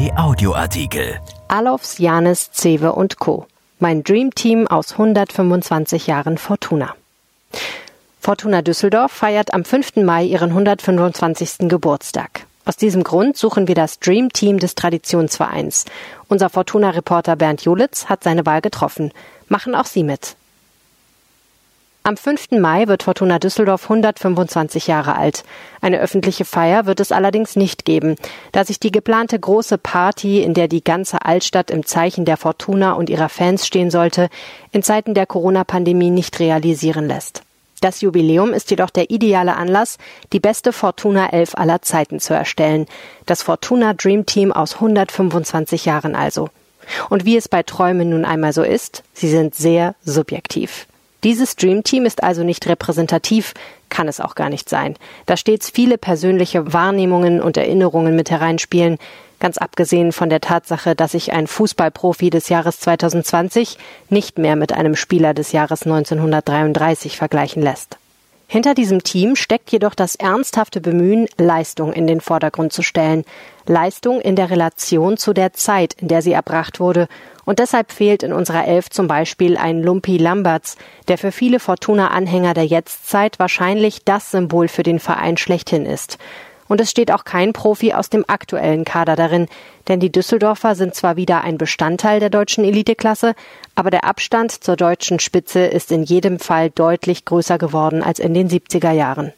RP Audioartikel. Alofs, Janis, Zewe und Co. Mein Dream Team aus 125 Jahren Fortuna. Fortuna Düsseldorf feiert am 5. Mai ihren 125. Geburtstag. Aus diesem Grund suchen wir das Dream Team des Traditionsvereins. Unser Fortuna-Reporter Bernd Julitz hat seine Wahl getroffen. Machen auch Sie mit. Am 5. Mai wird Fortuna Düsseldorf 125 Jahre alt. Eine öffentliche Feier wird es allerdings nicht geben, da sich die geplante große Party, in der die ganze Altstadt im Zeichen der Fortuna und ihrer Fans stehen sollte, in Zeiten der Corona-Pandemie nicht realisieren lässt. Das Jubiläum ist jedoch der ideale Anlass, die beste Fortuna 11 aller Zeiten zu erstellen. Das Fortuna Dream Team aus 125 Jahren also. Und wie es bei Träumen nun einmal so ist, sie sind sehr subjektiv. Dieses Dream Team ist also nicht repräsentativ, kann es auch gar nicht sein, da stets viele persönliche Wahrnehmungen und Erinnerungen mit hereinspielen, ganz abgesehen von der Tatsache, dass sich ein Fußballprofi des Jahres 2020 nicht mehr mit einem Spieler des Jahres 1933 vergleichen lässt. Hinter diesem Team steckt jedoch das ernsthafte Bemühen, Leistung in den Vordergrund zu stellen. Leistung in der Relation zu der Zeit, in der sie erbracht wurde. Und deshalb fehlt in unserer Elf zum Beispiel ein Lumpi Lamberts, der für viele Fortuna-Anhänger der Jetztzeit wahrscheinlich das Symbol für den Verein schlechthin ist. Und es steht auch kein Profi aus dem aktuellen Kader darin, denn die Düsseldorfer sind zwar wieder ein Bestandteil der deutschen Eliteklasse, aber der Abstand zur deutschen Spitze ist in jedem Fall deutlich größer geworden als in den 70er Jahren.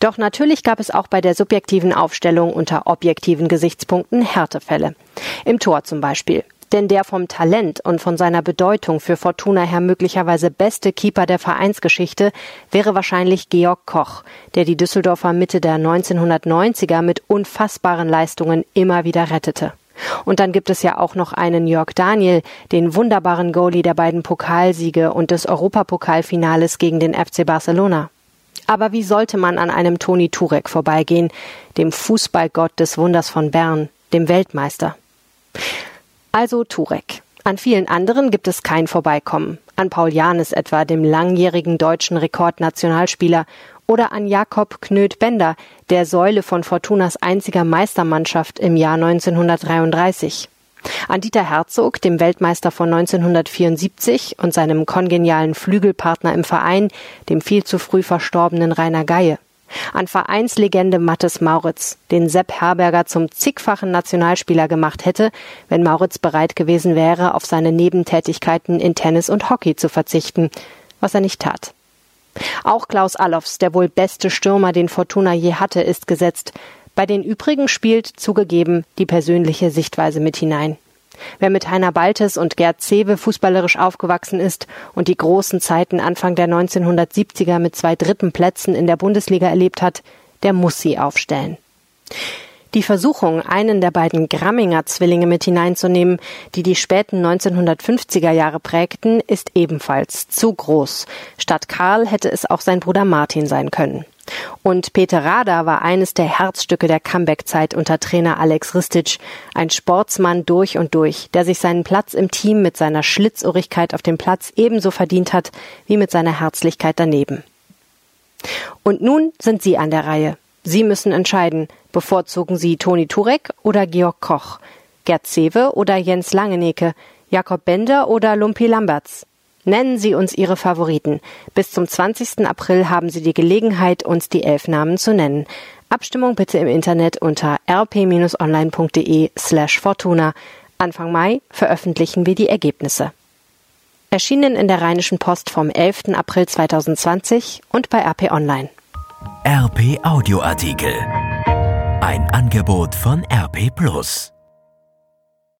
Doch natürlich gab es auch bei der subjektiven Aufstellung unter objektiven Gesichtspunkten Härtefälle. Im Tor zum Beispiel denn der vom Talent und von seiner Bedeutung für Fortuna her möglicherweise beste Keeper der Vereinsgeschichte wäre wahrscheinlich Georg Koch, der die Düsseldorfer Mitte der 1990er mit unfassbaren Leistungen immer wieder rettete. Und dann gibt es ja auch noch einen Jörg Daniel, den wunderbaren Goalie der beiden Pokalsiege und des Europapokalfinales gegen den FC Barcelona. Aber wie sollte man an einem Toni Turek vorbeigehen, dem Fußballgott des Wunders von Bern, dem Weltmeister? Also Turek. An vielen anderen gibt es kein Vorbeikommen. An Paul Janis etwa, dem langjährigen deutschen Rekordnationalspieler, oder an Jakob Knöth-Bender, der Säule von Fortunas einziger Meistermannschaft im Jahr 1933. An Dieter Herzog, dem Weltmeister von 1974 und seinem kongenialen Flügelpartner im Verein, dem viel zu früh verstorbenen Rainer Geie an Vereinslegende Mattes Mauritz, den Sepp Herberger zum zigfachen Nationalspieler gemacht hätte, wenn Mauritz bereit gewesen wäre, auf seine Nebentätigkeiten in Tennis und Hockey zu verzichten, was er nicht tat. Auch Klaus Allofs, der wohl beste Stürmer, den Fortuna je hatte, ist gesetzt. Bei den übrigen spielt zugegeben die persönliche Sichtweise mit hinein. Wer mit Heiner Baltes und Gerd Zewe fußballerisch aufgewachsen ist und die großen Zeiten Anfang der 1970er mit zwei dritten Plätzen in der Bundesliga erlebt hat, der muss sie aufstellen. Die Versuchung, einen der beiden Gramminger Zwillinge mit hineinzunehmen, die die späten 1950er Jahre prägten, ist ebenfalls zu groß. Statt Karl hätte es auch sein Bruder Martin sein können. Und Peter Rada war eines der Herzstücke der Comeback-Zeit unter Trainer Alex Ristic, ein Sportsmann durch und durch, der sich seinen Platz im Team mit seiner Schlitzohrigkeit auf dem Platz ebenso verdient hat wie mit seiner Herzlichkeit daneben. Und nun sind Sie an der Reihe. Sie müssen entscheiden, bevorzugen Sie Toni Turek oder Georg Koch, Gerd Zewe oder Jens Langenecke, Jakob Bender oder Lumpi Lamberts. Nennen Sie uns Ihre Favoriten. Bis zum 20. April haben Sie die Gelegenheit, uns die elf Namen zu nennen. Abstimmung bitte im Internet unter rp-online.de slash Fortuna. Anfang Mai veröffentlichen wir die Ergebnisse. Erschienen in der Rheinischen Post vom 11. April 2020 und bei RP Online. RP Audioartikel. Ein Angebot von RP Plus.